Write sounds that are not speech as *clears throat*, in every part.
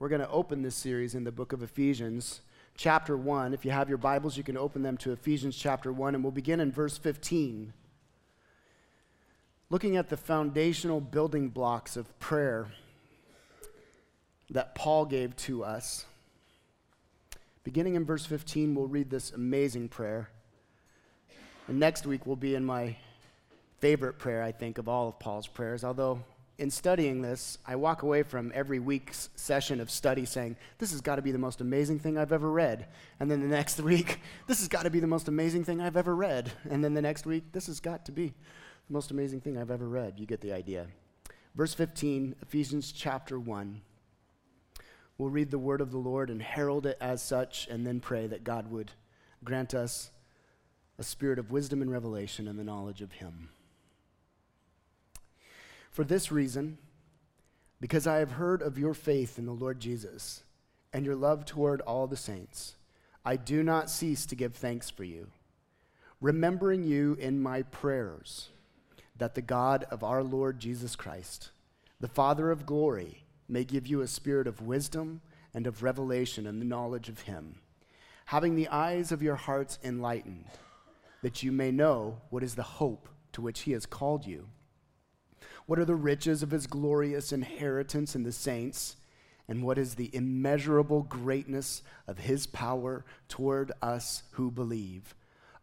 We're going to open this series in the book of Ephesians, chapter 1. If you have your Bibles, you can open them to Ephesians chapter 1, and we'll begin in verse 15. Looking at the foundational building blocks of prayer that Paul gave to us. Beginning in verse 15, we'll read this amazing prayer. And next week will be in my favorite prayer, I think, of all of Paul's prayers, although in studying this, I walk away from every week's session of study saying, This has got to be the most amazing thing I've ever read. And then the next *laughs* week, This has got to be the most amazing thing I've ever read. And then the next week, This has got to be the most amazing thing I've ever read. You get the idea. Verse 15, Ephesians chapter 1. We'll read the word of the Lord and herald it as such, and then pray that God would grant us a spirit of wisdom and revelation and the knowledge of Him. For this reason, because I have heard of your faith in the Lord Jesus and your love toward all the saints, I do not cease to give thanks for you, remembering you in my prayers, that the God of our Lord Jesus Christ, the Father of glory, may give you a spirit of wisdom and of revelation and the knowledge of him, having the eyes of your hearts enlightened, that you may know what is the hope to which he has called you what are the riches of his glorious inheritance in the saints? And what is the immeasurable greatness of his power toward us who believe?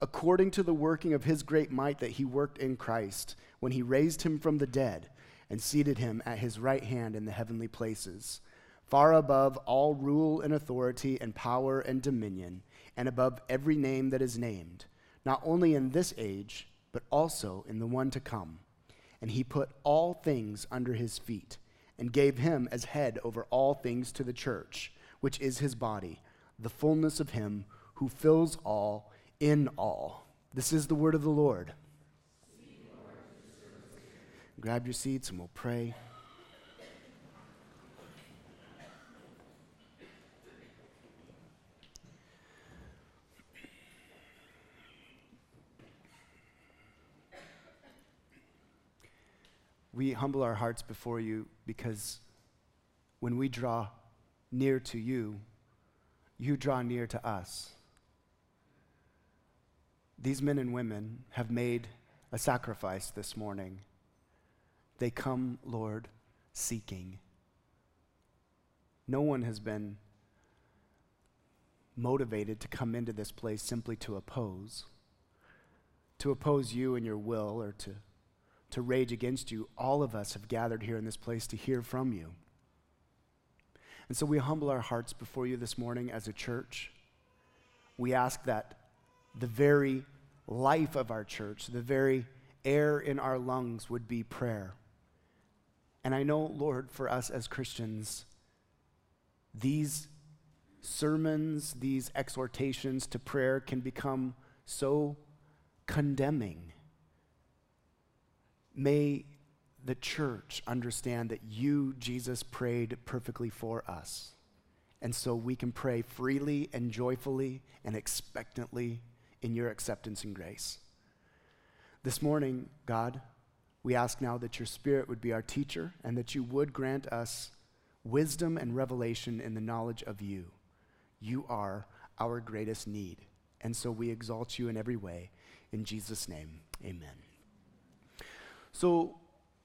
According to the working of his great might that he worked in Christ, when he raised him from the dead and seated him at his right hand in the heavenly places, far above all rule and authority and power and dominion, and above every name that is named, not only in this age, but also in the one to come and he put all things under his feet and gave him as head over all things to the church, which is his body, the fullness of him who fills all in all. This is the word of the Lord. Grab your seats and we'll pray. We humble our hearts before you because when we draw near to you, you draw near to us. These men and women have made a sacrifice this morning. They come, Lord, seeking. No one has been motivated to come into this place simply to oppose, to oppose you and your will or to to rage against you, all of us have gathered here in this place to hear from you. And so we humble our hearts before you this morning as a church. We ask that the very life of our church, the very air in our lungs would be prayer. And I know, Lord, for us as Christians, these sermons, these exhortations to prayer can become so condemning May the church understand that you, Jesus, prayed perfectly for us. And so we can pray freely and joyfully and expectantly in your acceptance and grace. This morning, God, we ask now that your Spirit would be our teacher and that you would grant us wisdom and revelation in the knowledge of you. You are our greatest need. And so we exalt you in every way. In Jesus' name, amen. So,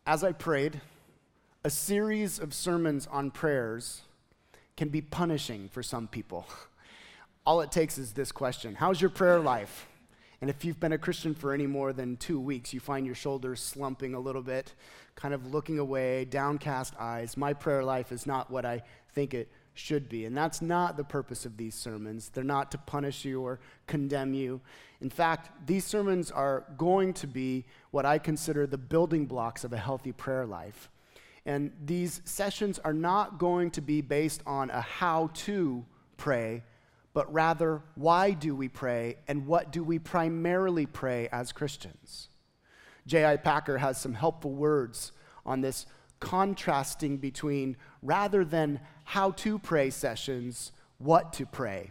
as I prayed, a series of sermons on prayers can be punishing for some people. *laughs* All it takes is this question How's your prayer life? And if you've been a Christian for any more than two weeks, you find your shoulders slumping a little bit, kind of looking away, downcast eyes. My prayer life is not what I think it should be. And that's not the purpose of these sermons. They're not to punish you or condemn you. In fact, these sermons are going to be what I consider the building blocks of a healthy prayer life. And these sessions are not going to be based on a how to pray, but rather why do we pray and what do we primarily pray as Christians. J.I. Packer has some helpful words on this contrasting between rather than how to pray sessions, what to pray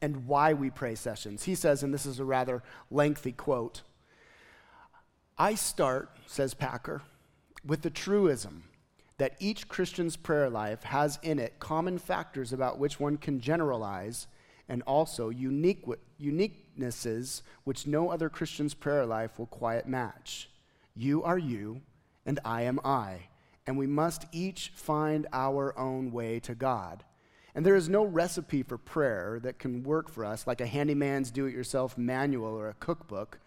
and why we pray sessions. He says, and this is a rather lengthy quote I start, says Packer, with the truism that each Christian's prayer life has in it common factors about which one can generalize and also unique, uniquenesses which no other Christian's prayer life will quite match. You are you, and I am I, and we must each find our own way to God. And there is no recipe for prayer that can work for us like a handyman's do it yourself manual or a cookbook,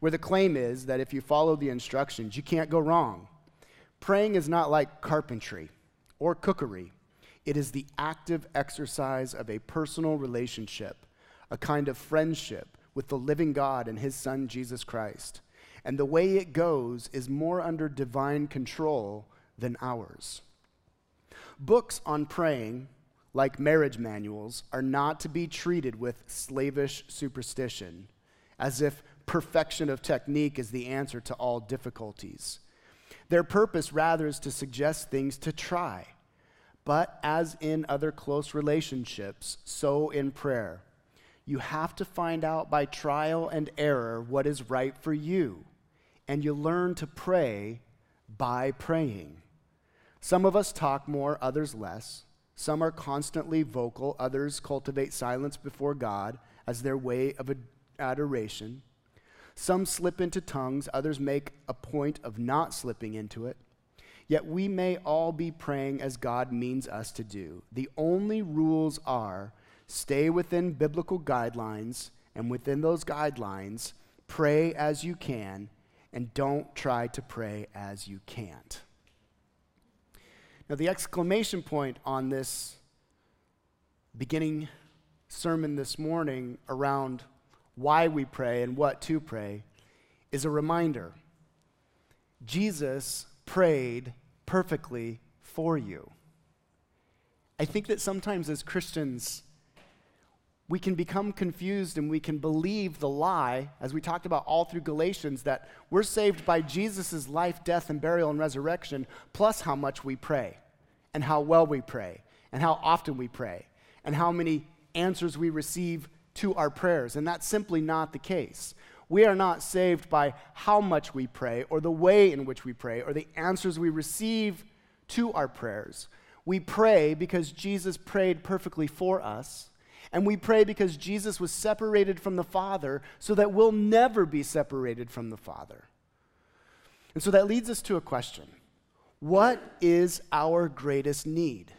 where the claim is that if you follow the instructions, you can't go wrong. Praying is not like carpentry or cookery, it is the active exercise of a personal relationship, a kind of friendship with the living God and his Son, Jesus Christ. And the way it goes is more under divine control than ours. Books on praying, like marriage manuals, are not to be treated with slavish superstition, as if perfection of technique is the answer to all difficulties. Their purpose, rather, is to suggest things to try. But as in other close relationships, so in prayer. You have to find out by trial and error what is right for you. And you learn to pray by praying. Some of us talk more, others less. Some are constantly vocal, others cultivate silence before God as their way of adoration. Some slip into tongues, others make a point of not slipping into it. Yet we may all be praying as God means us to do. The only rules are stay within biblical guidelines, and within those guidelines, pray as you can, and don't try to pray as you can't. Now, the exclamation point on this beginning sermon this morning around why we pray and what to pray is a reminder. Jesus prayed perfectly for you. I think that sometimes as Christians, we can become confused and we can believe the lie, as we talked about all through Galatians, that we're saved by Jesus' life, death, and burial and resurrection, plus how much we pray, and how well we pray, and how often we pray, and how many answers we receive to our prayers, and that's simply not the case. We are not saved by how much we pray, or the way in which we pray, or the answers we receive to our prayers. We pray because Jesus prayed perfectly for us, and we pray because Jesus was separated from the Father so that we'll never be separated from the Father. And so that leads us to a question What is our greatest need?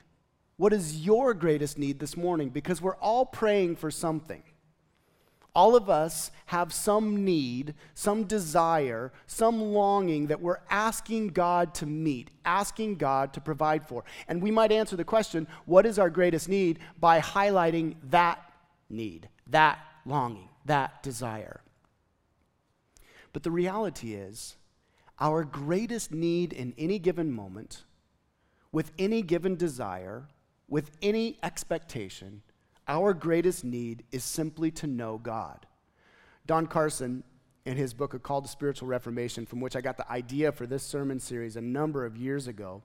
What is your greatest need this morning? Because we're all praying for something. All of us have some need, some desire, some longing that we're asking God to meet, asking God to provide for. And we might answer the question, what is our greatest need, by highlighting that need, that longing, that desire. But the reality is, our greatest need in any given moment, with any given desire, with any expectation, our greatest need is simply to know God. Don Carson, in his book, A Call to Spiritual Reformation, from which I got the idea for this sermon series a number of years ago,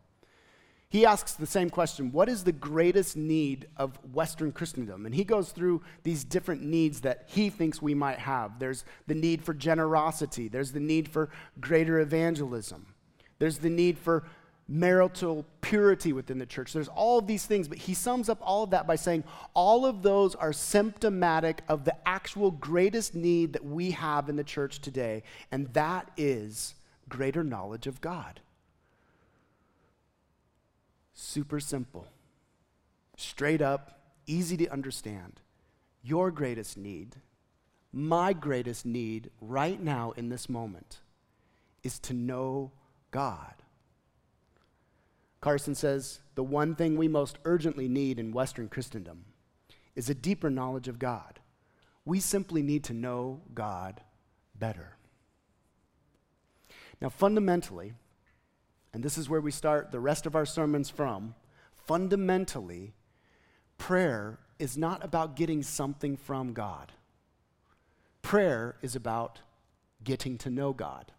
he asks the same question What is the greatest need of Western Christendom? And he goes through these different needs that he thinks we might have. There's the need for generosity, there's the need for greater evangelism, there's the need for marital purity within the church. There's all of these things, but he sums up all of that by saying all of those are symptomatic of the actual greatest need that we have in the church today, and that is greater knowledge of God. Super simple, straight up, easy to understand. Your greatest need, my greatest need right now in this moment, is to know God. Carson says the one thing we most urgently need in Western Christendom is a deeper knowledge of God. We simply need to know God better. Now, fundamentally, and this is where we start the rest of our sermons from, fundamentally, prayer is not about getting something from God. Prayer is about getting to know God.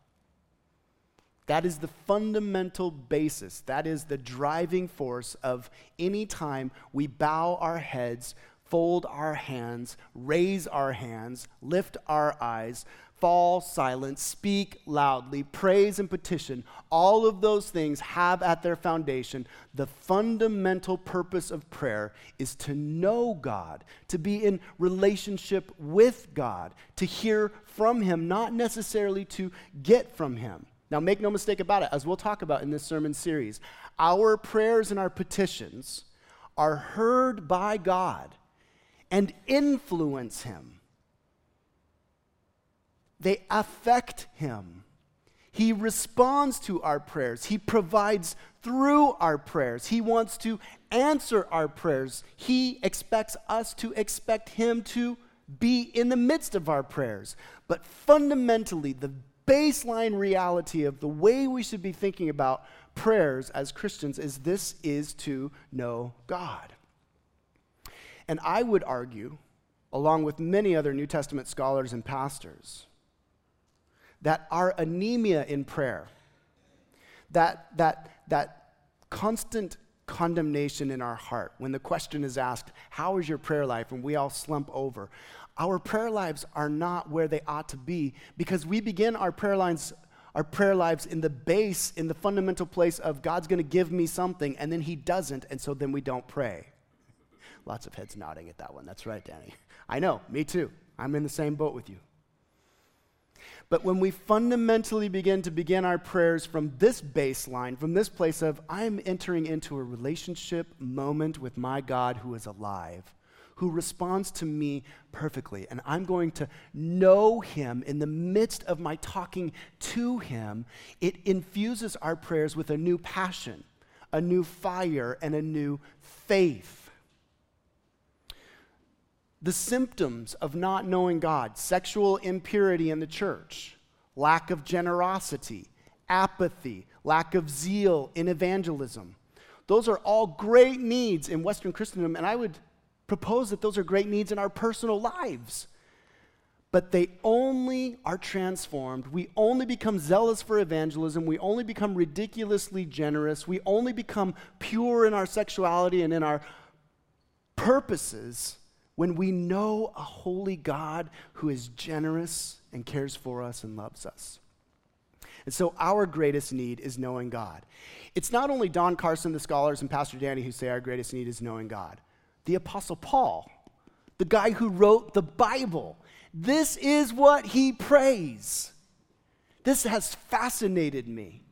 That is the fundamental basis. That is the driving force of any time we bow our heads, fold our hands, raise our hands, lift our eyes, fall silent, speak loudly, praise and petition, all of those things have at their foundation the fundamental purpose of prayer is to know God, to be in relationship with God, to hear from Him, not necessarily to get from Him. Now, make no mistake about it, as we'll talk about in this sermon series, our prayers and our petitions are heard by God and influence Him they affect him. He responds to our prayers. He provides through our prayers. He wants to answer our prayers. He expects us to expect Him to be in the midst of our prayers. But fundamentally, the baseline reality of the way we should be thinking about prayers as Christians is this is to know God. And I would argue, along with many other New Testament scholars and pastors, that our anemia in prayer, that, that, that constant condemnation in our heart, when the question is asked, How is your prayer life? and we all slump over, our prayer lives are not where they ought to be because we begin our prayer lines. Our prayer lives in the base, in the fundamental place of God's going to give me something, and then He doesn't, and so then we don't pray. Lots of heads nodding at that one. That's right, Danny. I know, me too. I'm in the same boat with you. But when we fundamentally begin to begin our prayers from this baseline, from this place of, I'm entering into a relationship moment with my God who is alive, who responds to me perfectly, and I'm going to know him in the midst of my talking to him, it infuses our prayers with a new passion, a new fire, and a new faith. The symptoms of not knowing God, sexual impurity in the church, lack of generosity, apathy, lack of zeal in evangelism. Those are all great needs in Western Christendom, and I would propose that those are great needs in our personal lives. But they only are transformed. We only become zealous for evangelism. We only become ridiculously generous. We only become pure in our sexuality and in our purposes when we know a holy God who is generous and cares for us and loves us. And so our greatest need is knowing God. It's not only Don Carson, the scholars, and Pastor Danny who say our greatest need is knowing God. The Apostle Paul, the guy who wrote the Bible, this is what he prays. This has fascinated me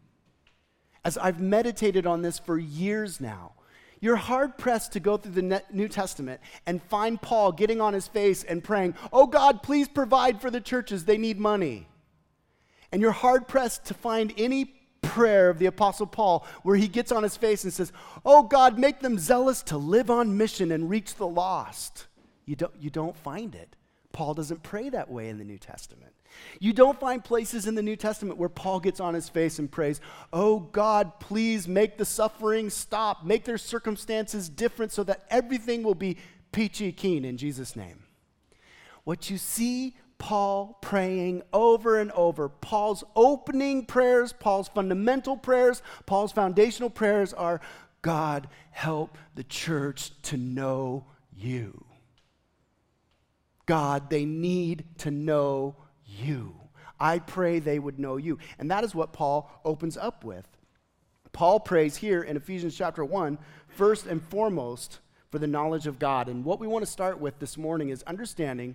as I've meditated on this for years now. You're hard pressed to go through the New Testament and find Paul getting on his face and praying, Oh God, please provide for the churches, they need money. And you're hard pressed to find any prayer of the Apostle Paul where he gets on his face and says, Oh God, make them zealous to live on mission and reach the lost. You don't, you don't find it. Paul doesn't pray that way in the New Testament. You don't find places in the New Testament where Paul gets on his face and prays, Oh God, please make the suffering stop, make their circumstances different so that everything will be peachy keen in Jesus' name. What you see Paul praying over and over, Paul's opening prayers, Paul's fundamental prayers, Paul's foundational prayers are God, help the church to know you. God, they need to know you. I pray they would know you. And that is what Paul opens up with. Paul prays here in Ephesians chapter 1, first and foremost, for the knowledge of God. And what we want to start with this morning is understanding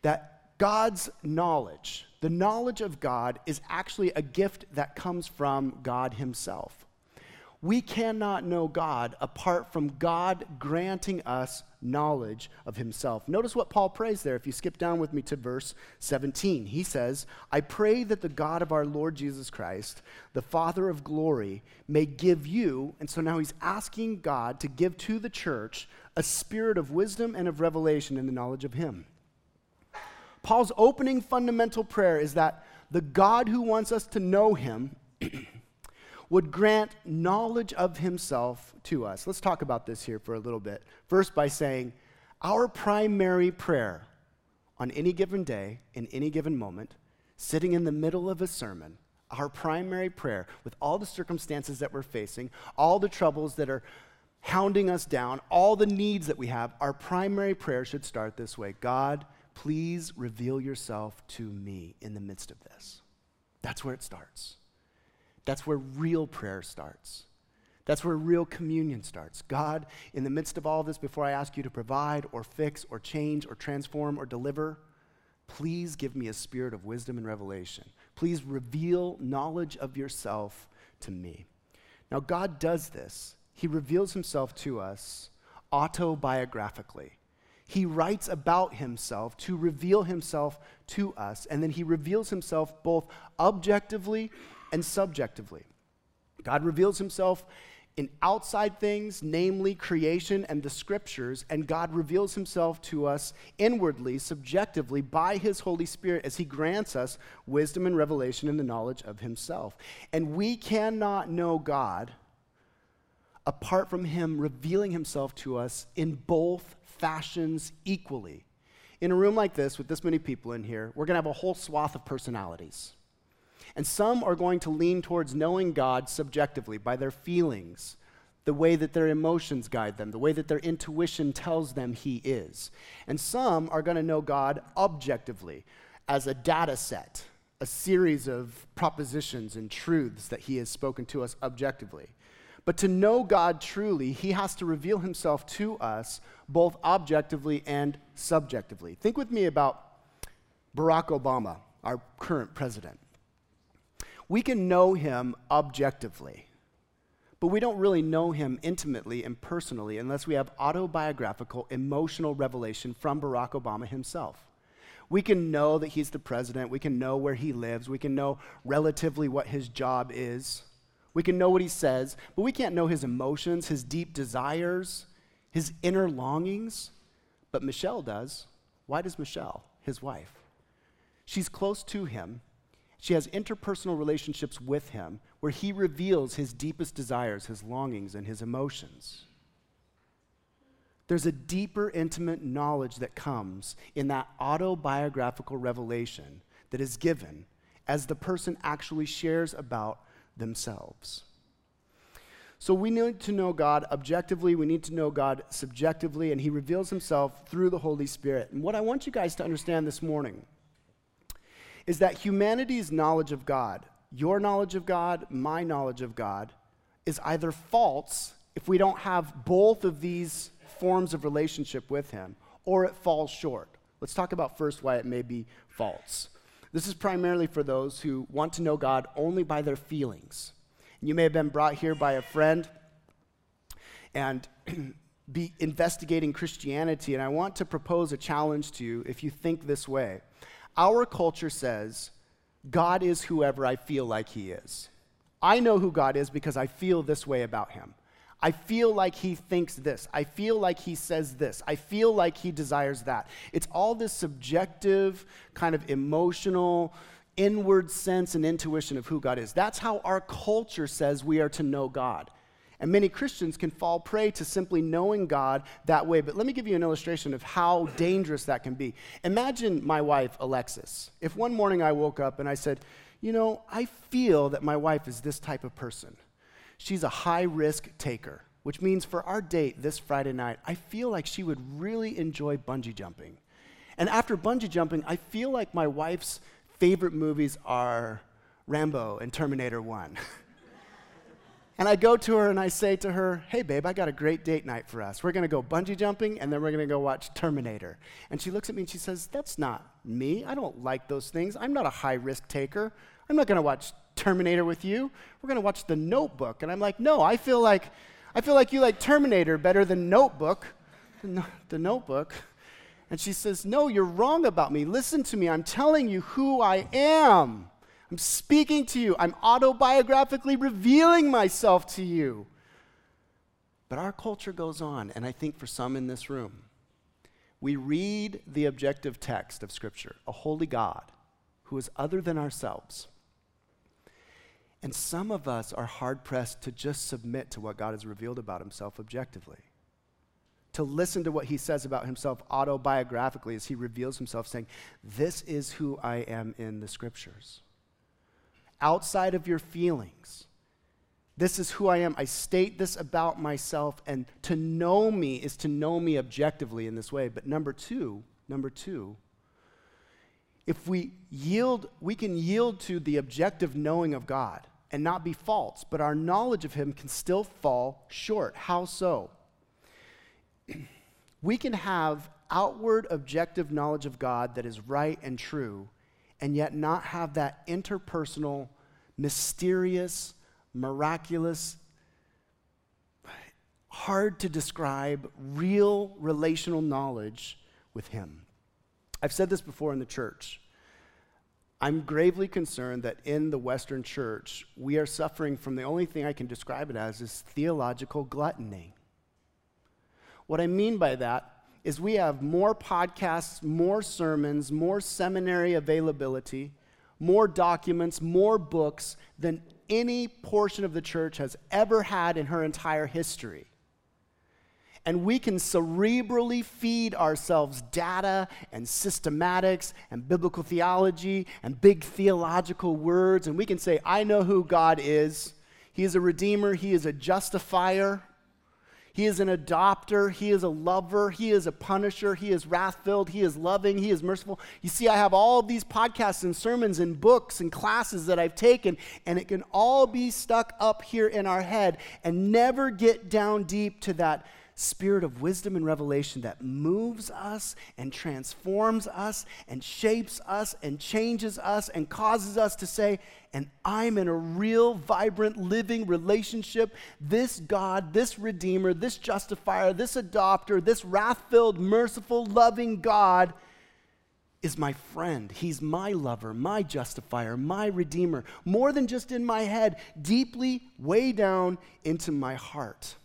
that God's knowledge, the knowledge of God, is actually a gift that comes from God Himself. We cannot know God apart from God granting us knowledge of himself. Notice what Paul prays there. If you skip down with me to verse 17, he says, I pray that the God of our Lord Jesus Christ, the Father of glory, may give you, and so now he's asking God to give to the church a spirit of wisdom and of revelation in the knowledge of him. Paul's opening fundamental prayer is that the God who wants us to know him *clears throat* would grant knowledge of himself to us. Let's talk about this here for a little bit. First, by saying, our primary prayer on any given day, in any given moment, sitting in the middle of a sermon, our primary prayer, with all the circumstances that we're facing, all the troubles that are hounding us down, all the needs that we have, our primary prayer should start this way God, please reveal yourself to me in the midst of this. That's where it starts. That's where real prayer starts. That's where real communion starts. God, in the midst of all this, before I ask you to provide or fix or change or transform or deliver, please give me a spirit of wisdom and revelation. Please reveal knowledge of yourself to me. Now, God does this. He reveals himself to us autobiographically. He writes about himself to reveal himself to us, and then he reveals himself both objectively and subjectively. God reveals himself in outside things, namely creation and the scriptures, and God reveals himself to us inwardly, subjectively, by his Holy Spirit as he grants us wisdom and revelation in the knowledge of himself. And we cannot know God apart from him revealing himself to us in both fashions equally. In a room like this, with this many people in here, we're going to have a whole swath of personalities. And some are going to lean towards knowing God subjectively by their feelings, the way that their emotions guide them, the way that their intuition tells them He is. And some are going to know God objectively as a data set, a series of propositions and truths that He has spoken to us objectively. But to know God truly, He has to reveal Himself to us both objectively and subjectively. Think with me about Barack Obama, our current president. We can know him objectively, but we don't really know him intimately and personally unless we have autobiographical, emotional revelation from Barack Obama himself. We can know that he's the president, we can know where he lives, we can know relatively what his job is, we can know what he says, but we can't know his emotions, his deep desires, his inner longings. But Michelle does. Why does Michelle, his wife? She's close to him she has interpersonal relationships with him where he reveals his deepest desires, his longings, and his emotions. There's a deeper, intimate knowledge that comes in that autobiographical revelation that is given as the person actually shares about themselves. So we need to know God objectively, we need to know God subjectively, and He reveals Himself through the Holy Spirit. And what I want you guys to understand this morning is that humanity's knowledge of God, your knowledge of God, my knowledge of God, is either false if we don't have both of these forms of relationship with Him, or it falls short. Let's talk about first why it may be false. This is primarily for those who want to know God only by their feelings. You may have been brought here by a friend and *clears throat* be investigating Christianity, and I want to propose a challenge to you if you think this way. Our culture says, God is whoever I feel like he is. I know who God is because I feel this way about him. I feel like he thinks this. I feel like he says this. I feel like he desires that. It's all this subjective, kind of emotional, inward sense and intuition of who God is. That's how our culture says we are to know God. And many Christians can fall prey to simply knowing God that way. But let me give you an illustration of how dangerous that can be. Imagine my wife, Alexis. If one morning I woke up and I said, You know, I feel that my wife is this type of person. She's a high risk taker, which means for our date this Friday night, I feel like she would really enjoy bungee jumping. And after bungee jumping, I feel like my wife's favorite movies are Rambo and Terminator 1. *laughs* And I go to her and I say to her, Hey, babe, I got a great date night for us. We're going to go bungee jumping and then we're going to go watch Terminator. And she looks at me and she says, That's not me. I don't like those things. I'm not a high risk taker. I'm not going to watch Terminator with you. We're going to watch The Notebook. And I'm like, No, I feel like, I feel like you like Terminator better than Notebook. *laughs* The Notebook. And she says, No, you're wrong about me. Listen to me. I'm telling you who I am. I'm speaking to you. I'm autobiographically revealing myself to you. But our culture goes on, and I think for some in this room, we read the objective text of Scripture, a holy God who is other than ourselves. And some of us are hard pressed to just submit to what God has revealed about himself objectively. To listen to what he says about himself autobiographically as he reveals himself, saying, This is who I am in the scriptures outside of your feelings. This is who I am. I state this about myself, and to know me is to know me objectively in this way. But number two, number two, if we yield, we can yield to the objective knowing of God and not be false, but our knowledge of Him can still fall short. How so? *clears throat* we can have outward objective knowledge of God that is right and true, and yet not have that interpersonal, mysterious, miraculous, hard to describe, real relational knowledge with Him. I've said this before in the church. I'm gravely concerned that in the Western church, we are suffering from the only thing I can describe it as is theological gluttony. What I mean by that is we have more podcasts, more sermons, more seminary availability, more documents, more books than any portion of the church has ever had in her entire history. And we can cerebrally feed ourselves data and systematics and biblical theology and big theological words, and we can say, I know who God is. He is a redeemer, He is a justifier. He is an adopter. He is a lover. He is a punisher. He is wrath filled. He is loving. He is merciful. You see, I have all these podcasts and sermons and books and classes that I've taken, and it can all be stuck up here in our head and never get down deep to that spirit of wisdom and revelation that moves us and transforms us and shapes us and changes us and causes us to say, and I'm in a real, vibrant, living relationship. This God, this Redeemer, this Justifier, this Adopter, this wrath filled, merciful, loving God is my friend. He's my lover, my justifier, my redeemer, more than just in my head, deeply, way down into my heart.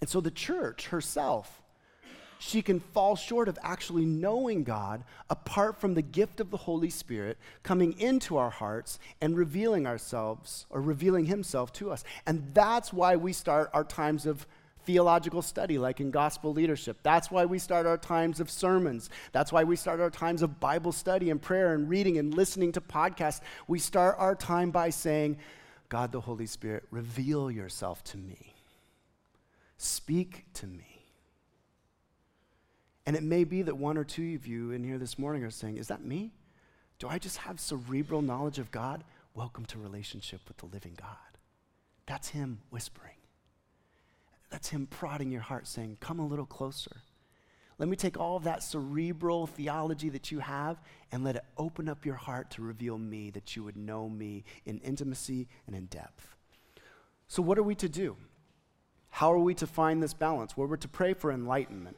And so the church herself, she can fall short of actually knowing God apart from the gift of the Holy Spirit coming into our hearts and revealing ourselves or revealing Himself to us. And that's why we start our times of theological study, like in gospel leadership. That's why we start our times of sermons. That's why we start our times of Bible study and prayer and reading and listening to podcasts. We start our time by saying, God the Holy Spirit, reveal yourself to me. Speak to me. And it may be that one or two of you in here this morning are saying, Is that me? Do I just have cerebral knowledge of God? Welcome to relationship with the living God. That's Him whispering. That's Him prodding your heart, saying, Come a little closer. Let me take all of that cerebral theology that you have and let it open up your heart to reveal me, that you would know me in intimacy and in depth. So, what are we to do? How are we to find this balance? Well, we're to pray for enlightenment.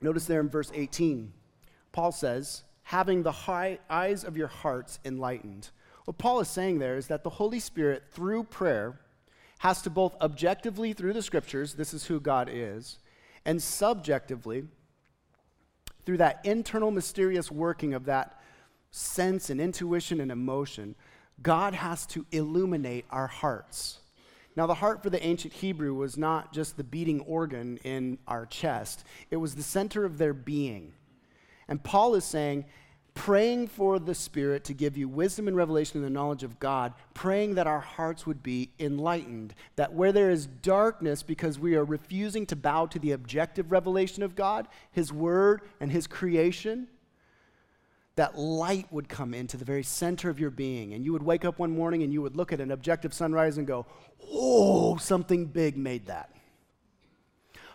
Notice there in verse 18, Paul says, having the high eyes of your hearts enlightened. What Paul is saying there is that the Holy Spirit, through prayer, has to both objectively, through the scriptures, this is who God is, and subjectively, through that internal mysterious working of that sense and intuition and emotion, God has to illuminate our hearts. Now, the heart for the ancient Hebrew was not just the beating organ in our chest, it was the center of their being. And Paul is saying, praying for the Spirit to give you wisdom and revelation and the knowledge of God, praying that our hearts would be enlightened, that where there is darkness because we are refusing to bow to the objective revelation of God, His Word, and His creation, that light would come into the very center of your being. And you would wake up one morning and you would look at an objective sunrise and go, Oh, something big made that.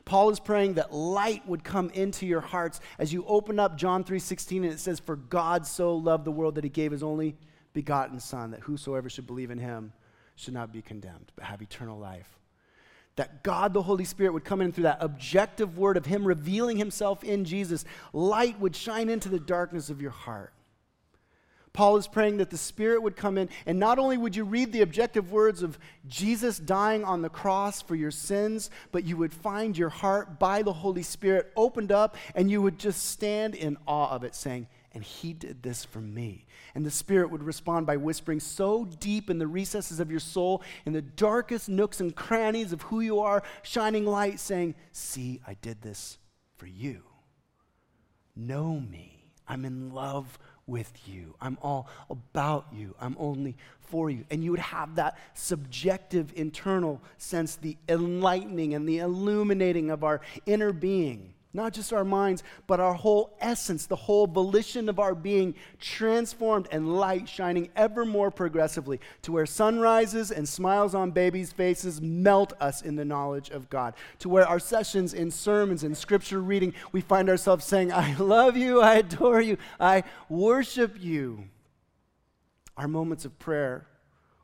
Paul is praying that light would come into your hearts as you open up John 3:16 and it says for God so loved the world that he gave his only begotten son that whosoever should believe in him should not be condemned but have eternal life that God the Holy Spirit would come in through that objective word of Him revealing Himself in Jesus. Light would shine into the darkness of your heart. Paul is praying that the Spirit would come in, and not only would you read the objective words of Jesus dying on the cross for your sins, but you would find your heart by the Holy Spirit opened up, and you would just stand in awe of it, saying, and he did this for me. And the Spirit would respond by whispering so deep in the recesses of your soul, in the darkest nooks and crannies of who you are, shining light, saying, See, I did this for you. Know me. I'm in love with you. I'm all about you. I'm only for you. And you would have that subjective internal sense, the enlightening and the illuminating of our inner being not just our minds, but our whole essence, the whole volition of our being transformed and light shining ever more progressively to where sunrises and smiles on babies' faces melt us in the knowledge of God, to where our sessions in sermons and scripture reading, we find ourselves saying, I love you, I adore you, I worship you. Our moments of prayer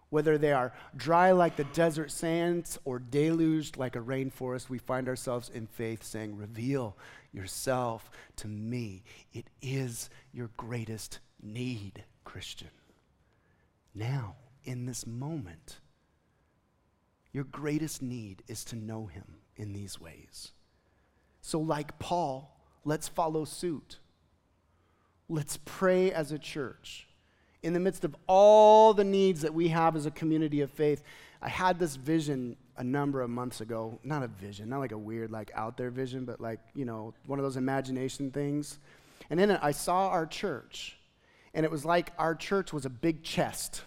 whether they are dry like the desert sands or deluged like a rainforest, we find ourselves in faith saying, Reveal yourself to me. It is your greatest need, Christian. Now, in this moment, your greatest need is to know him in these ways. So, like Paul, let's follow suit. Let's pray as a church in the midst of all the needs that we have as a community of faith, I had this vision a number of months ago. Not a vision, not like a weird, like out there vision, but like, you know, one of those imagination things. And in it, I saw our church. And it was like our church was a big chest.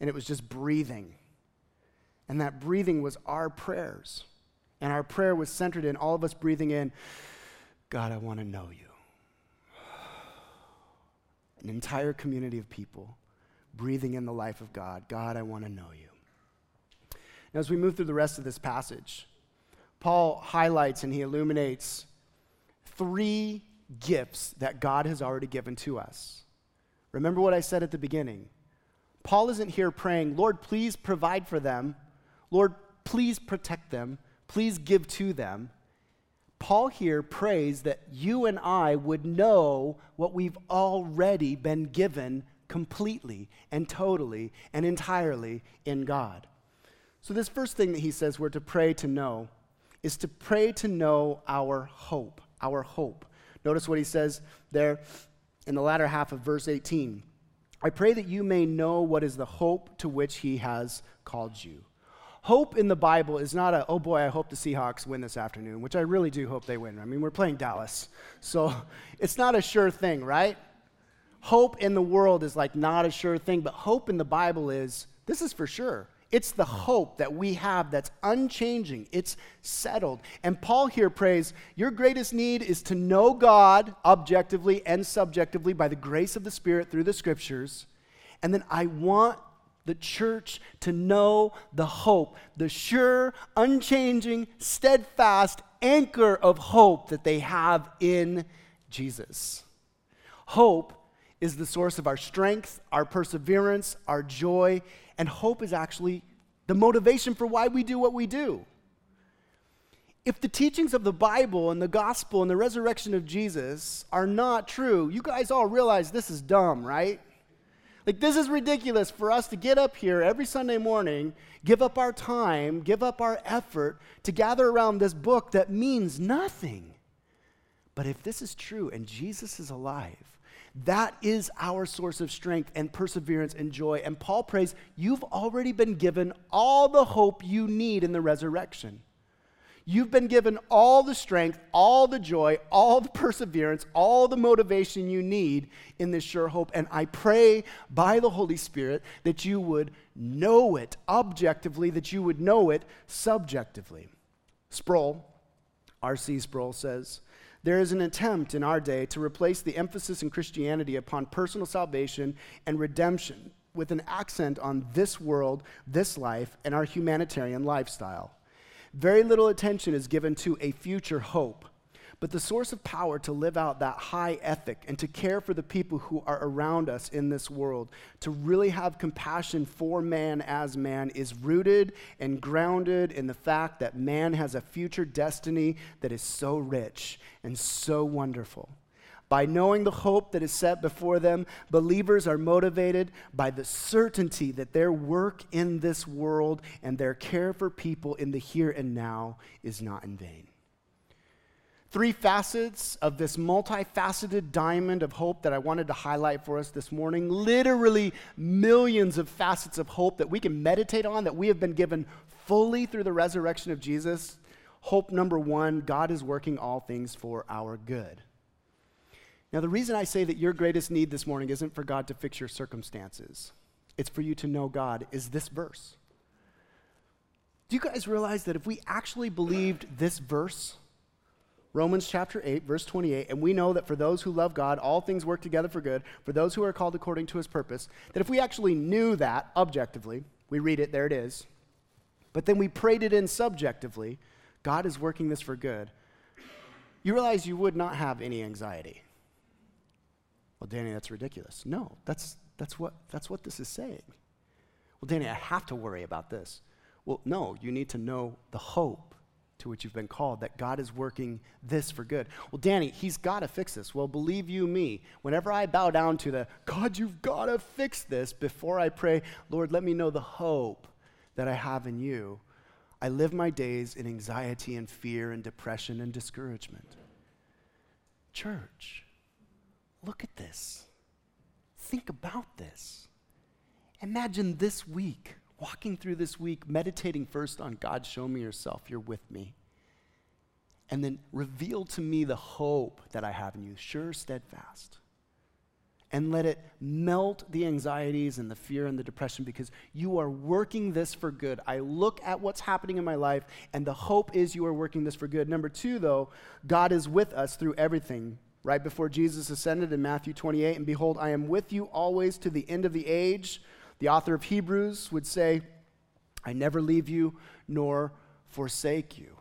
And it was just breathing. And that breathing was our prayers. And our prayer was centered in all of us breathing in, God, I want to know you an entire community of people breathing in the life of God. God, I want to know you. Now, as we move through the rest of this passage, Paul highlights and he illuminates three gifts that God has already given to us. Remember what I said at the beginning. Paul isn't here praying, Lord, please provide for them. Lord, please protect them. Please give to them. Paul here prays that you and I would know what we've already been given completely and totally and entirely in God. So, this first thing that he says we're to pray to know is to pray to know our hope. Our hope. Notice what he says there in the latter half of verse 18. I pray that you may know what is the hope to which he has called you hope in the Bible is not a, oh boy, I hope the Seahawks win this afternoon, which I really do hope they win. I mean, we're playing Dallas. So *laughs* it's not a sure thing, right? Hope in the world is like not a sure thing, but hope in the Bible is this is for sure. It's the hope that we have that's unchanging, it's settled. And Paul here prays, Your greatest need is to know God objectively and subjectively by the grace of the Spirit through the scriptures. And then I want the church to know the hope, the sure, unchanging, steadfast anchor of hope that they have in Jesus. Hope is the source of our strength, our perseverance, our joy, and hope is actually the motivation for why we do what we do. If the teachings of the Bible and the gospel and the resurrection of Jesus are not true, you guys all realize this is dumb, right? Like, this is ridiculous for us to get up here every Sunday morning, give up our time, give up our effort to gather around this book that means nothing. But if this is true and Jesus is alive, that is our source of strength and perseverance and joy. And Paul prays, You've already been given all the hope you need in the resurrection. You've been given all the strength, all the joy, all the perseverance, all the motivation you need in this sure hope. And I pray by the Holy Spirit that you would know it objectively, that you would know it subjectively. Sproul, R.C. Sproul says, there is an attempt in our day to replace the emphasis in Christianity upon personal salvation and redemption with an accent on this world, this life, and our humanitarian lifestyle. Very little attention is given to a future hope. But the source of power to live out that high ethic and to care for the people who are around us in this world, to really have compassion for man as man, is rooted and grounded in the fact that man has a future destiny that is so rich and so wonderful. By knowing the hope that is set before them, believers are motivated by the certainty that their work in this world and their care for people in the here and now is not in vain. Three facets of this multifaceted diamond of hope that I wanted to highlight for us this morning. Literally millions of facets of hope that we can meditate on, that we have been given fully through the resurrection of Jesus. Hope number one God is working all things for our good. Now, the reason I say that your greatest need this morning isn't for God to fix your circumstances, it's for you to know God, is this verse. Do you guys realize that if we actually believed this verse, Romans chapter 8, verse 28, and we know that for those who love God, all things work together for good, for those who are called according to his purpose. That if we actually knew that objectively, we read it, there it is, but then we prayed it in subjectively, God is working this for good, you realize you would not have any anxiety. Well, Danny, that's ridiculous. No, that's, that's, what, that's what this is saying. Well, Danny, I have to worry about this. Well, no, you need to know the hope to which you've been called, that God is working this for good. Well, Danny, he's got to fix this. Well, believe you me, whenever I bow down to the, God, you've got to fix this, before I pray, Lord, let me know the hope that I have in you, I live my days in anxiety and fear and depression and discouragement. Church, look at this. Think about this. Imagine this week walking through this week, meditating first on God, show me yourself, you're with me. And then reveal to me the hope that I have in you, sure, steadfast. And let it melt the anxieties and the fear and the depression because you are working this for good. I look at what's happening in my life, and the hope is you are working this for good. Number two, though, God is with us through everything. Right before Jesus ascended in Matthew 28, and behold, I am with you always to the end of the age. The author of Hebrews would say, I never leave you nor forsake you.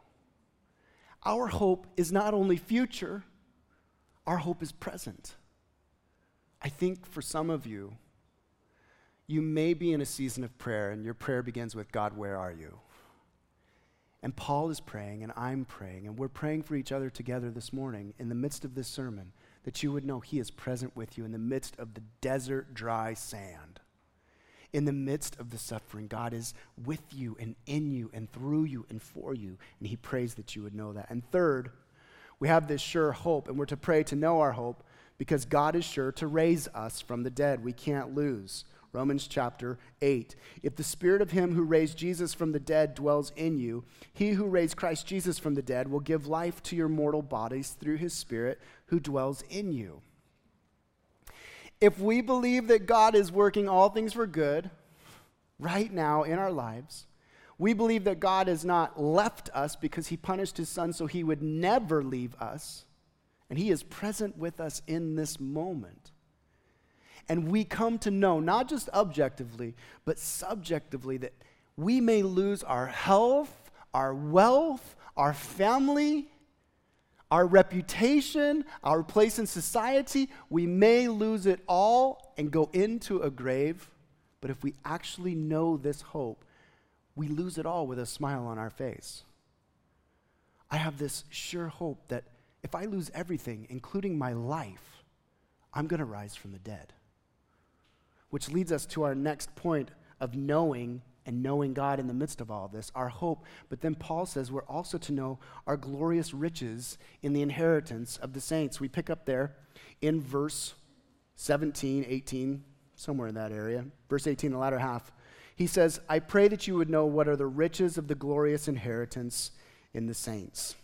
Our hope is not only future, our hope is present. I think for some of you, you may be in a season of prayer, and your prayer begins with, God, where are you? And Paul is praying, and I'm praying, and we're praying for each other together this morning in the midst of this sermon that you would know He is present with you in the midst of the desert dry sand in the midst of the suffering, God is with you and in you and through you and for you. And He prays that you would know that. And third, we have this sure hope, and we're to pray to know our hope because God is sure to raise us from the dead. We can't lose. Romans chapter 8. If the spirit of him who raised Jesus from the dead dwells in you, he who raised Christ Jesus from the dead will give life to your mortal bodies through his spirit who dwells in you if we believe that God is working all things for good right now in our lives, we believe that God has not left us because he punished his son so he would never leave us, and he is present with us in this moment. And we come to know, not just objectively, but subjectively, that we may lose our health, our wealth, our family, our reputation, our place in society, we may lose it all and go into a grave. But if we actually know this hope, we lose it all with a smile on our face. I have this sure hope that if I lose everything, including my life, I'm going to rise from the dead. Which leads us to our next point of knowing and knowing God in the midst of all this, our hope. But then Paul says we're also to know our glorious riches in the inheritance of the saints. We pick up there in verse 17, 18, somewhere in that area. Verse 18, the latter half. He says, I pray that you would know what are the riches of the glorious inheritance in the saints.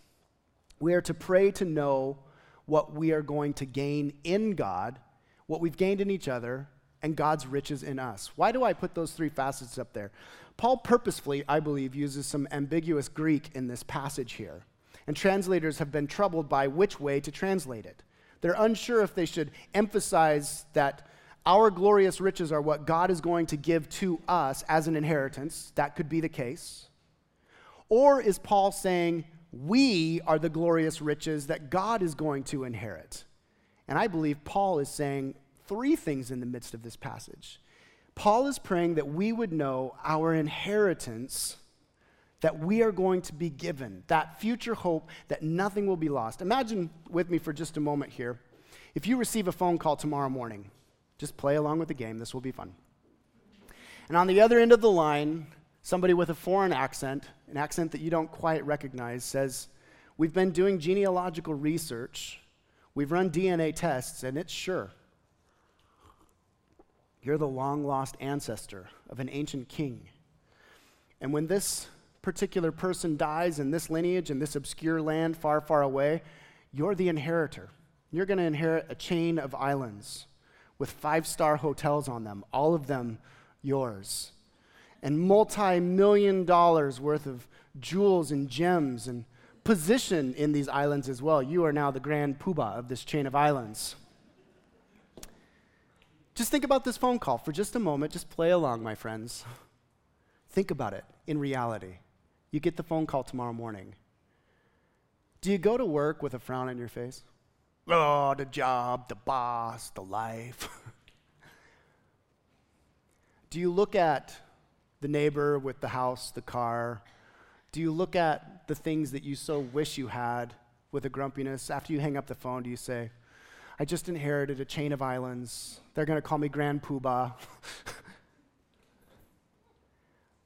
We are to pray to know what we are going to gain in God, what we've gained in each other, and God's riches in us. Why do I put those three facets up there? Paul purposefully, I believe, uses some ambiguous Greek in this passage here. And translators have been troubled by which way to translate it. They're unsure if they should emphasize that our glorious riches are what God is going to give to us as an inheritance. That could be the case. Or is Paul saying, we are the glorious riches that God is going to inherit? And I believe Paul is saying, three things in the midst of this passage. Paul is praying that we would know our inheritance that we are going to be given, that future hope that nothing will be lost. Imagine with me for just a moment here if you receive a phone call tomorrow morning, just play along with the game, this will be fun. And on the other end of the line, somebody with a foreign accent, an accent that you don't quite recognize, says, We've been doing genealogical research, we've run DNA tests, and it's sure you're the long lost ancestor of an ancient king. And when this particular person dies in this lineage, in this obscure land far, far away, you're the inheritor. You're going to inherit a chain of islands with five star hotels on them, all of them yours. And multi million dollars worth of jewels and gems and position in these islands as well. You are now the grand poobah of this chain of islands. Just think about this phone call for just a moment. Just play along, my friends. Think about it in reality. You get the phone call tomorrow morning. Do you go to work with a frown on your face? Oh, the job, the boss, the life. *laughs* Do you look at the neighbor with the house, the car? Do you look at the things that you so wish you had with a grumpiness? After you hang up the phone, do you say, I just inherited a chain of islands. They're going to call me Grand Poobah. *laughs*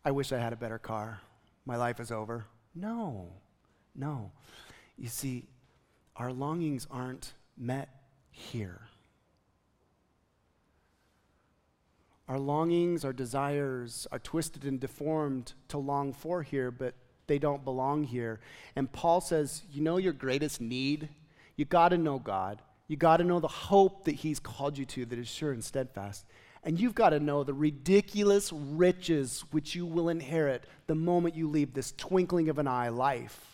I wish I had a better car. My life is over. No, no. You see, our longings aren't met here. Our longings, our desires are twisted and deformed to long for here, but they don't belong here. And Paul says, You know your greatest need? You got to know God. You got to know the hope that He's called you to that is sure and steadfast. And you've got to know the ridiculous riches which you will inherit the moment you leave this twinkling of an eye life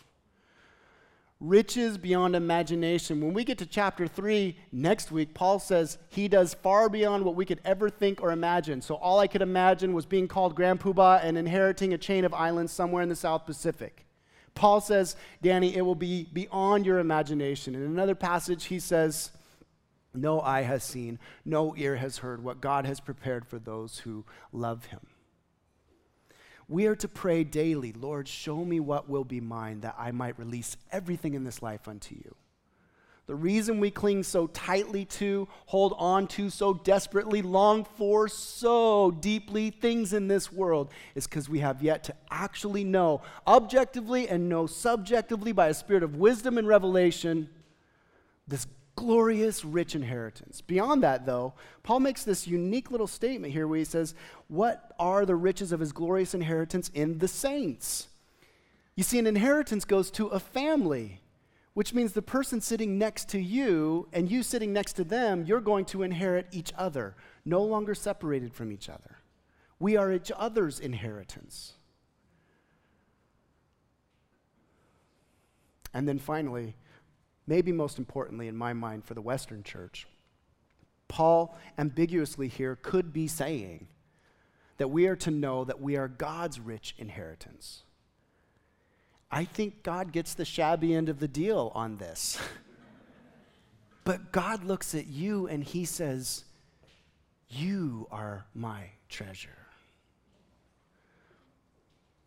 riches beyond imagination. When we get to chapter 3 next week, Paul says he does far beyond what we could ever think or imagine. So all I could imagine was being called Grand Poobah and inheriting a chain of islands somewhere in the South Pacific. Paul says, Danny, it will be beyond your imagination. In another passage, he says, No eye has seen, no ear has heard what God has prepared for those who love him. We are to pray daily, Lord, show me what will be mine, that I might release everything in this life unto you. The reason we cling so tightly to, hold on to, so desperately long for, so deeply things in this world is because we have yet to actually know objectively and know subjectively by a spirit of wisdom and revelation this glorious, rich inheritance. Beyond that, though, Paul makes this unique little statement here where he says, What are the riches of his glorious inheritance in the saints? You see, an inheritance goes to a family, which means the person sitting next to you and you sitting next to them, you're going to inherit each other, no longer separated from each other. We are each other's inheritance. And then finally, maybe most importantly in my mind for the Western church, Paul ambiguously here could be saying that we are to know that we are God's rich inheritance. I think God gets the shabby end of the deal on this. *laughs* but God looks at you and he says, You are my treasure.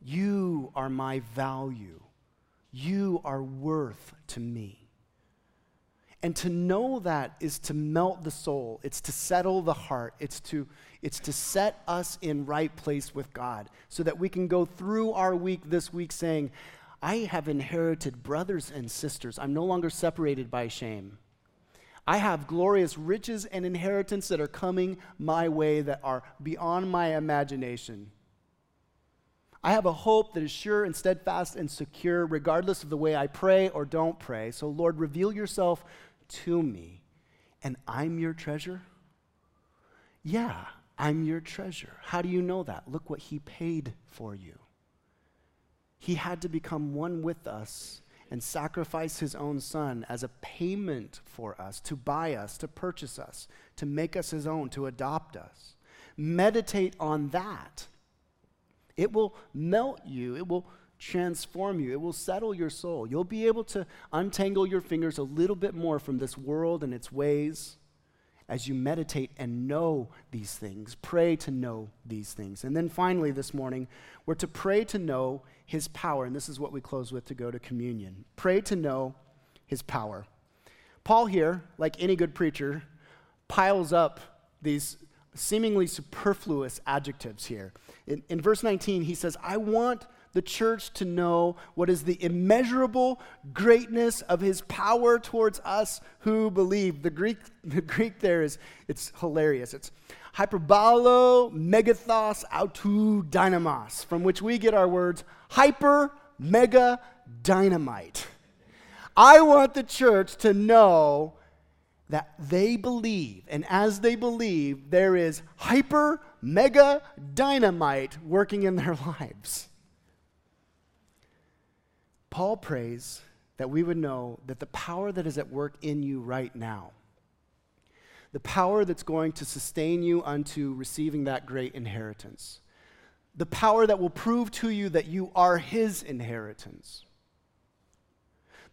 You are my value. You are worth to me. And to know that is to melt the soul. It's to settle the heart. It's to, it's to set us in right place with God so that we can go through our week this week saying, I have inherited brothers and sisters. I'm no longer separated by shame. I have glorious riches and inheritance that are coming my way that are beyond my imagination. I have a hope that is sure and steadfast and secure, regardless of the way I pray or don't pray. So, Lord, reveal yourself to me, and I'm your treasure? Yeah, I'm your treasure. How do you know that? Look what he paid for you. He had to become one with us and sacrifice his own son as a payment for us, to buy us, to purchase us, to make us his own, to adopt us. Meditate on that. It will melt you, it will transform you. It will settle your soul. You'll be able to untangle your fingers a little bit more from this world and its ways as you meditate and know these things. Pray to know these things. And then finally, this morning, we're to pray to know His power. And this is what we close with to go to communion. Pray to know His power. Paul here, like any good preacher, piles up these seemingly superfluous adjectives here. In, in verse 19, he says, I want the church to know what is the immeasurable greatness of his power towards us who believe. The Greek, *laughs* the Greek there is, it's hilarious. It's hyperbolo megathos autou dynamos, from which we get our words hyper, mega, dynamite. I want the church to know that they believe, and as they believe, there is hyper, mega, dynamite working in their *laughs* lives. Paul prays that we would know that the power that is at work in you right now, the power that's going to sustain you unto receiving that great inheritance, the power that will prove to you that you are His inheritance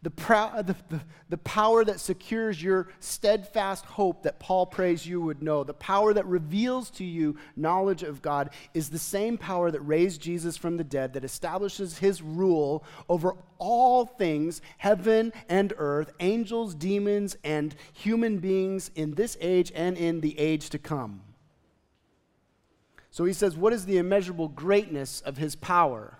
the, prou- uh, the, the, the, power that secures your steadfast hope that Paul prays you would know, the power that reveals to you knowledge of God, is the same power that raised Jesus from the dead, that establishes his rule over all things, heaven and earth, angels, demons, and human beings in this age and in the age to come. So he says, What is the immeasurable greatness of his power?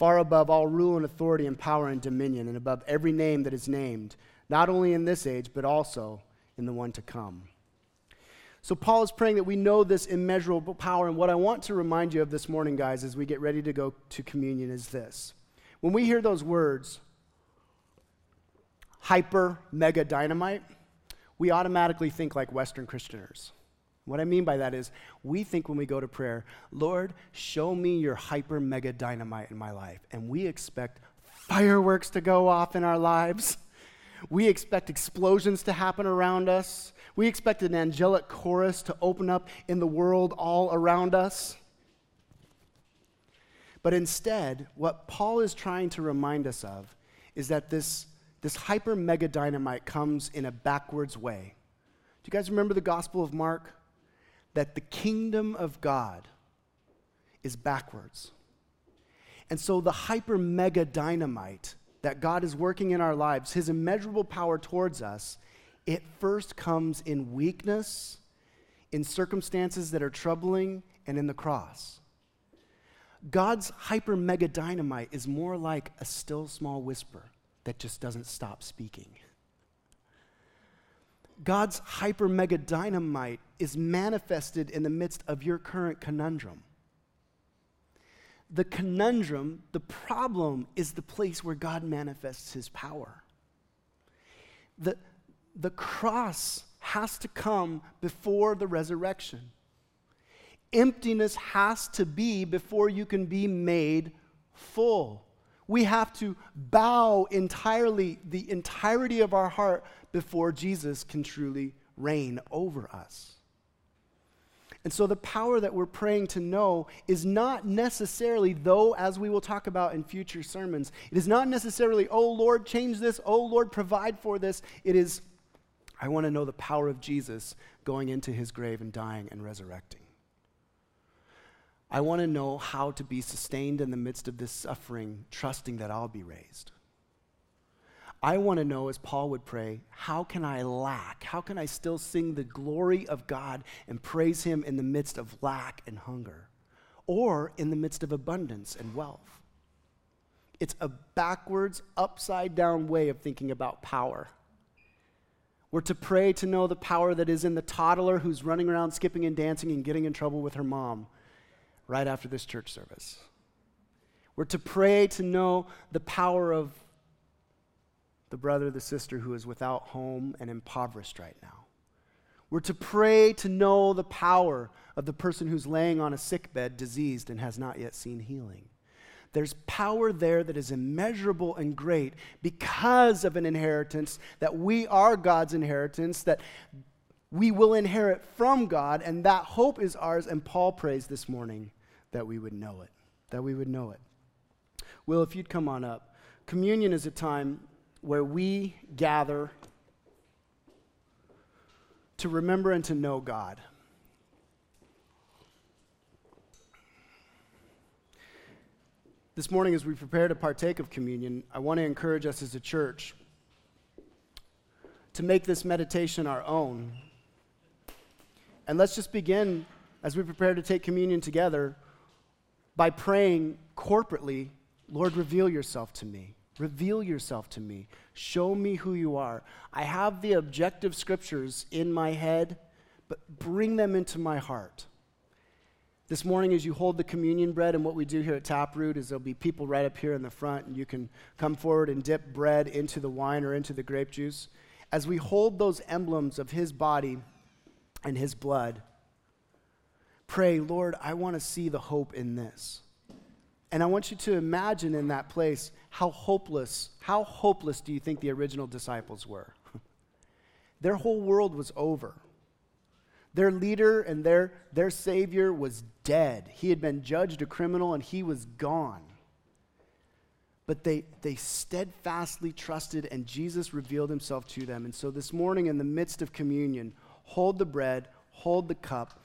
Far above all rule and authority and power and dominion, and above every name that is named, not only in this age, but also in the one to come. So, Paul is praying that we know this immeasurable power. And what I want to remind you of this morning, guys, as we get ready to go to communion, is this. When we hear those words, hyper, mega, dynamite, we automatically think like Western Christianers. What I mean by that is, we think when we go to prayer, Lord, show me your hyper mega dynamite in my life. And we expect fireworks to go off in our lives. We expect explosions to happen around us. We expect an angelic chorus to open up in the world all around us. But instead, what Paul is trying to remind us of is that this, this hyper mega dynamite comes in a backwards way. Do you guys remember the Gospel of Mark? That the kingdom of God is backwards. And so the hyper mega dynamite that God is working in our lives, his immeasurable power towards us, it first comes in weakness, in circumstances that are troubling, and in the cross. God's hyper mega dynamite is more like a still small whisper that just doesn't stop speaking. God's hyper mega dynamite is manifested in the midst of your current conundrum. The conundrum, the problem, is the place where God manifests his power. The, the cross has to come before the resurrection. Emptiness has to be before you can be made full. We have to bow entirely, the entirety of our heart before Jesus can truly reign over us. And so the power that we're praying to know is not necessarily, though, as we will talk about in future sermons, it is not necessarily, oh Lord, change this, oh Lord, provide for this. It is, I want to know the power of Jesus going into his grave and dying and resurrecting. I want to know how to be sustained in the midst of this suffering, trusting that I'll be raised. I want to know, as Paul would pray, how can I lack? How can I still sing the glory of God and praise Him in the midst of lack and hunger or in the midst of abundance and wealth? It's a backwards, upside down way of thinking about power. We're to pray to know the power that is in the toddler who's running around skipping and dancing and getting in trouble with her mom right after this church service. We're to pray to know the power of the brother, the sister who is without home and impoverished right now. We're to pray to know the power of the person who's laying on a sick bed, diseased, and has not yet seen healing. There's power there that is immeasurable and great because of an inheritance that we are God's inheritance, that we will inherit from God, and that hope is ours. And Paul prays this morning that we would know it, that we would know it. Will, if you'd come on up. Communion is a time where we gather to remember and to know God. This morning, as we prepare to partake of communion, I want to encourage us as a church to make this meditation our own. And let's just begin as we prepare to take communion together by praying corporately Lord, reveal yourself to me. Reveal yourself to me. Show me who you are. I have the objective scriptures in my head, but bring them into my heart. This morning, as you hold the communion bread, and what we do here at Taproot is there'll be people right up here in the front, and you can come forward and dip bread into the wine or into the grape juice. As we hold those emblems of his body and his blood, pray, Lord, I want to see the hope in this. And I want you to imagine in that place how hopeless, how hopeless do you think the original disciples were? *laughs* their whole world was over. Their leader and their, their savior was dead. He had been judged a criminal and he was gone. But they, they steadfastly trusted and Jesus revealed himself to them. And so this morning, in the midst of communion, hold the bread, hold the cup,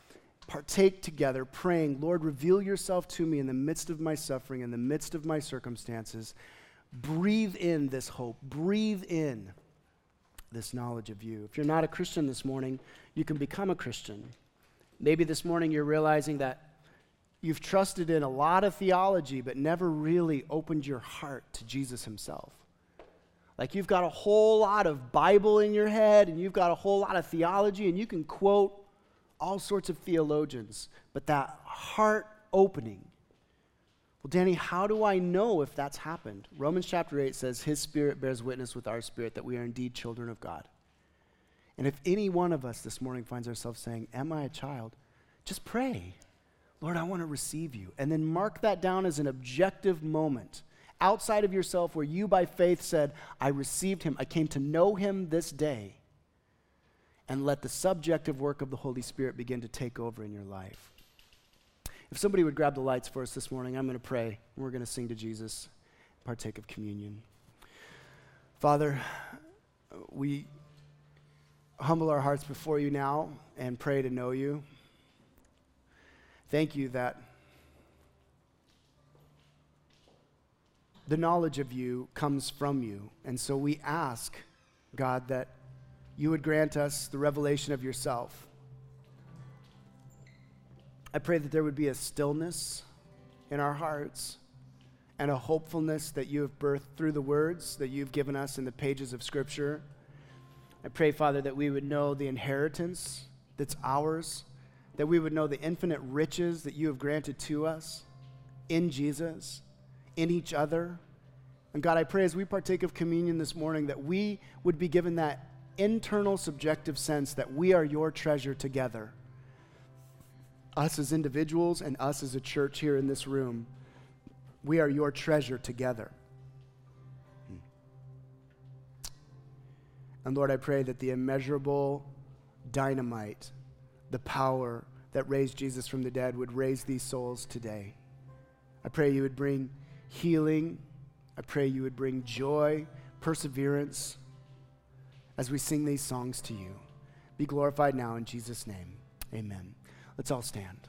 partake together, praying, Lord, reveal yourself to me in the midst of my suffering, in the midst of my circumstances. Breathe in this hope. Breathe in this knowledge of you. If you're not a Christian this morning, you can become a Christian. Maybe this morning you're realizing that you've trusted in a lot of theology, but never really opened your heart to Jesus himself. Like you've got a whole lot of Bible in your head, and you've got a whole lot of theology, and you can quote all sorts of theologians, but that heart opening. Well, Danny, how do I know if that's happened? Romans chapter 8 says, His Spirit bears witness with our spirit that we are indeed children of God. And if any one of us this morning finds ourselves saying, Am I a child? Just pray. Lord, I want to receive you. And then mark that down as an objective moment outside of yourself where you, by faith, said, I received him. I came to know him this day and let the subjective work of the Holy Spirit begin to take over in your life. If somebody would grab the lights for us this morning, I'm going to pray we're going to sing to Jesus, partake of communion. Father, we humble our hearts before you now and pray to know you. Thank you that the knowledge of you comes from you. And so we ask, God, that you would grant us the revelation of yourself. I pray that there would be a stillness in our hearts and a hopefulness that you have birthed through the words that you've given us in the pages of Scripture. I pray, Father, that we would know the inheritance that's ours, that we would know the infinite riches that you have granted to us in Jesus, in each other. And God, I pray as we partake of communion this morning that we would be given that internal subjective sense that we are your treasure together. Us as individuals and us as a church here in this room, we are your treasure together. Hmm. And Lord, I pray that the immeasurable dynamite, the power that raised Jesus from the dead, would raise these souls today. I pray you would bring healing. I pray you would bring joy, perseverance as we sing these songs to you. Be glorified now in Jesus' name. Amen. Let's all stand.